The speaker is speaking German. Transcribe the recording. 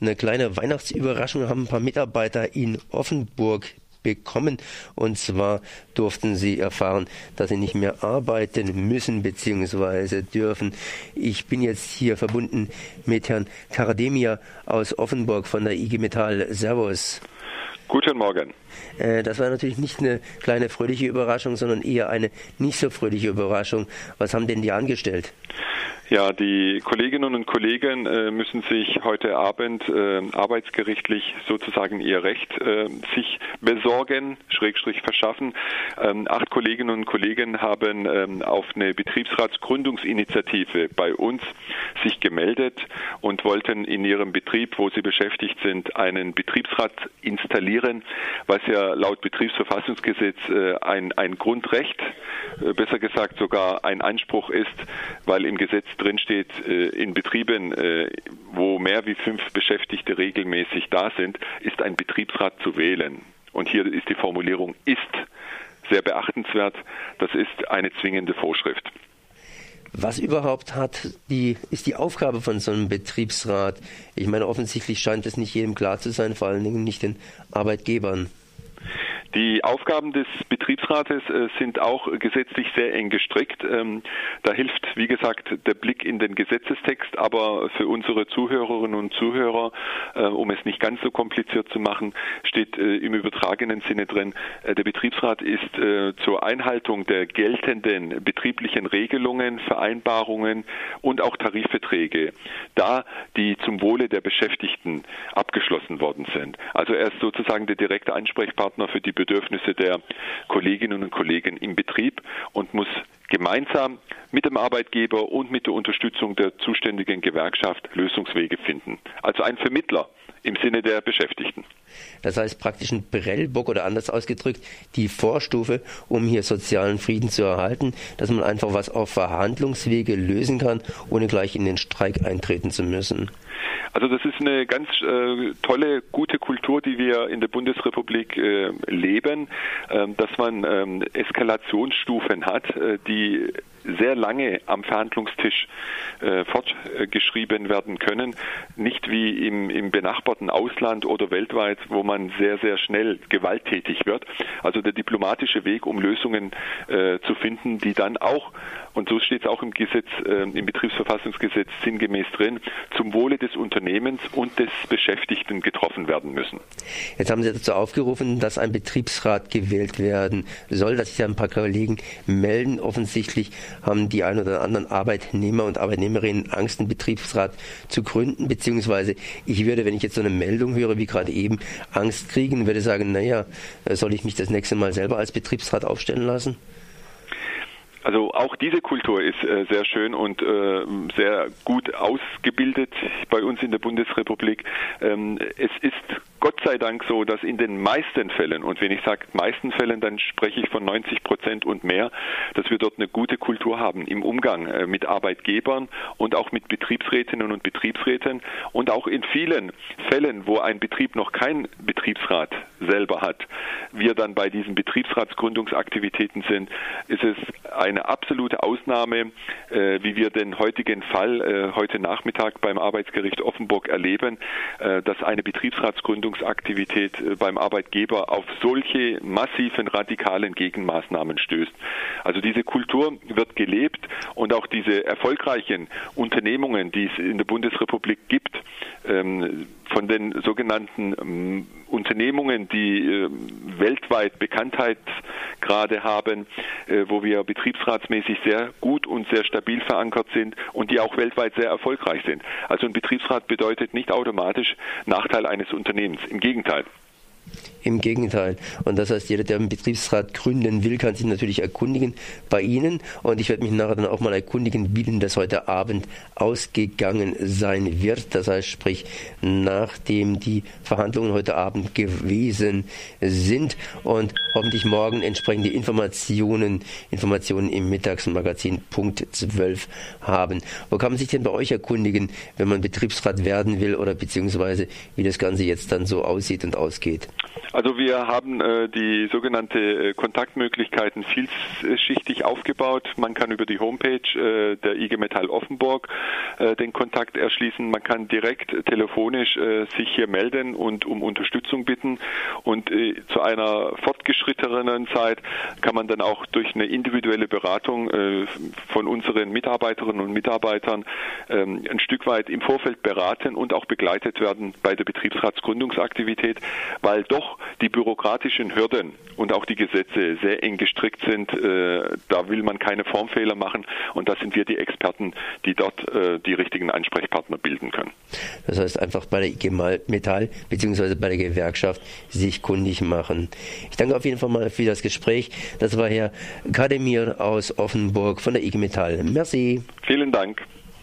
eine kleine Weihnachtsüberraschung haben ein paar Mitarbeiter in Offenburg bekommen. Und zwar durften sie erfahren, dass sie nicht mehr arbeiten müssen bzw. dürfen. Ich bin jetzt hier verbunden mit Herrn Karademia aus Offenburg von der IG Metall. Servus. Guten Morgen. Äh, das war natürlich nicht eine kleine fröhliche Überraschung, sondern eher eine nicht so fröhliche Überraschung. Was haben denn die angestellt? Ja, die Kolleginnen und Kollegen äh, müssen sich heute Abend äh, arbeitsgerichtlich sozusagen ihr Recht äh, sich besorgen, Schrägstrich verschaffen. Ähm, acht Kolleginnen und Kollegen haben ähm, auf eine Betriebsratsgründungsinitiative bei uns sich gemeldet und wollten in ihrem Betrieb, wo sie beschäftigt sind, einen Betriebsrat installieren, was ja laut Betriebsverfassungsgesetz äh, ein, ein Grundrecht, äh, besser gesagt sogar ein Anspruch ist, weil im Gesetz drinsteht, äh, in Betrieben, äh, wo mehr wie fünf Beschäftigte regelmäßig da sind, ist ein Betriebsrat zu wählen. Und hier ist die Formulierung ist sehr beachtenswert. Das ist eine zwingende Vorschrift. Was überhaupt hat die, ist die Aufgabe von so einem Betriebsrat? Ich meine, offensichtlich scheint es nicht jedem klar zu sein, vor allen Dingen nicht den Arbeitgebern. Die Aufgaben des Betriebsrates äh, sind auch gesetzlich sehr eng gestrickt. Ähm, da hilft, wie gesagt, der Blick in den Gesetzestext, aber für unsere Zuhörerinnen und Zuhörer, äh, um es nicht ganz so kompliziert zu machen, steht äh, im übertragenen Sinne drin, der Betriebsrat ist zur Einhaltung der geltenden betrieblichen Regelungen, Vereinbarungen und auch Tarifverträge da, die zum Wohle der Beschäftigten abgeschlossen worden sind. Also er ist sozusagen der direkte Ansprechpartner für die Bedürfnisse der Kolleginnen und Kollegen im Betrieb und muss gemeinsam mit dem Arbeitgeber und mit der Unterstützung der zuständigen Gewerkschaft Lösungswege finden. Also ein Vermittler im Sinne der Beschäftigten. Das heißt praktisch ein Prellbock oder anders ausgedrückt die Vorstufe, um hier sozialen Frieden zu erhalten, dass man einfach was auf Verhandlungswege lösen kann, ohne gleich in den Streik eintreten zu müssen. Also das ist eine ganz äh, tolle, gute Kultur, die wir in der Bundesrepublik äh, leben, äh, dass man ähm, Eskalationsstufen hat, äh, die sehr lange am Verhandlungstisch äh, fortgeschrieben werden können. Nicht wie im, im benachbarten Ausland oder weltweit, wo man sehr, sehr schnell gewalttätig wird. Also der diplomatische Weg, um Lösungen äh, zu finden, die dann auch, und so steht es auch im Gesetz, äh, im Betriebsverfassungsgesetz sinngemäß drin, zum Wohle des Unternehmens und des Beschäftigten getroffen werden müssen. Jetzt haben Sie dazu aufgerufen, dass ein Betriebsrat gewählt werden soll, dass sich ein paar Kollegen melden. Offensichtlich haben die ein oder anderen Arbeitnehmer und Arbeitnehmerinnen Angst, einen Betriebsrat zu gründen, beziehungsweise ich würde, wenn ich jetzt so eine Meldung höre, wie gerade eben, Angst kriegen, würde sagen, naja, soll ich mich das nächste Mal selber als Betriebsrat aufstellen lassen? Also auch diese Kultur ist äh, sehr schön und äh, sehr gut ausgebildet bei uns in der Bundesrepublik. Ähm, es ist Gott sei Dank so, dass in den meisten Fällen, und wenn ich sage meisten Fällen, dann spreche ich von 90 Prozent und mehr, dass wir dort eine gute Kultur haben im Umgang äh, mit Arbeitgebern und auch mit Betriebsrätinnen und Betriebsräten und auch in vielen Fällen, wo ein Betrieb noch kein Betriebsrat selber hat, wir dann bei diesen Betriebsratsgründungsaktivitäten sind, ist es eine absolute Ausnahme, äh, wie wir den heutigen Fall äh, heute Nachmittag beim Arbeitsgericht Offenburg erleben, dass eine Betriebsratsgründung Bildungsaktivität äh, beim Arbeitgeber auf solche massiven radikalen Gegenmaßnahmen stößt. Also diese Kultur wird gelebt und auch diese erfolgreichen Unternehmungen, die es in der Bundesrepublik gibt, ähm, von den sogenannten ähm, Unternehmungen, die äh, weltweit Bekanntheit gerade haben, äh, wo wir betriebsratsmäßig sehr gut und sehr stabil verankert sind und die auch weltweit sehr erfolgreich sind. Also ein Betriebsrat bedeutet nicht automatisch Nachteil eines Unternehmens. Im Gegenteil. Im Gegenteil. Und das heißt, jeder, der einen Betriebsrat gründen will, kann sich natürlich erkundigen bei Ihnen. Und ich werde mich nachher dann auch mal erkundigen, wie denn das heute Abend ausgegangen sein wird. Das heißt, sprich, nachdem die Verhandlungen heute Abend gewesen sind und hoffentlich morgen entsprechende Informationen, Informationen im Mittagsmagazin Punkt 12 haben. Wo kann man sich denn bei euch erkundigen, wenn man Betriebsrat werden will oder beziehungsweise wie das Ganze jetzt dann so aussieht und ausgeht? Also wir haben äh, die sogenannte äh, Kontaktmöglichkeiten vielschichtig aufgebaut. Man kann über die Homepage äh, der IG Metall Offenburg äh, den Kontakt erschließen. Man kann direkt telefonisch äh, sich hier melden und um Unterstützung bitten. Und äh, zu einer fortgeschrittenen Zeit kann man dann auch durch eine individuelle Beratung von unseren Mitarbeiterinnen und Mitarbeitern ähm, ein Stück weit im Vorfeld beraten und auch begleitet werden bei der Betriebsratsgründungsaktivität, weil doch die bürokratischen Hürden und auch die Gesetze sehr eng gestrickt sind. Äh, da will man keine Formfehler machen und da sind wir die Experten, die dort äh, die richtigen Ansprechpartner bilden können. Das heißt einfach bei der IG Metall bzw. bei der Gewerkschaft sich kundig machen. Ich danke auf jeden Fall mal für das Gespräch. Das war Herr Kademir aus Offenburg von der IG Metall. Merci. Vielen Dank.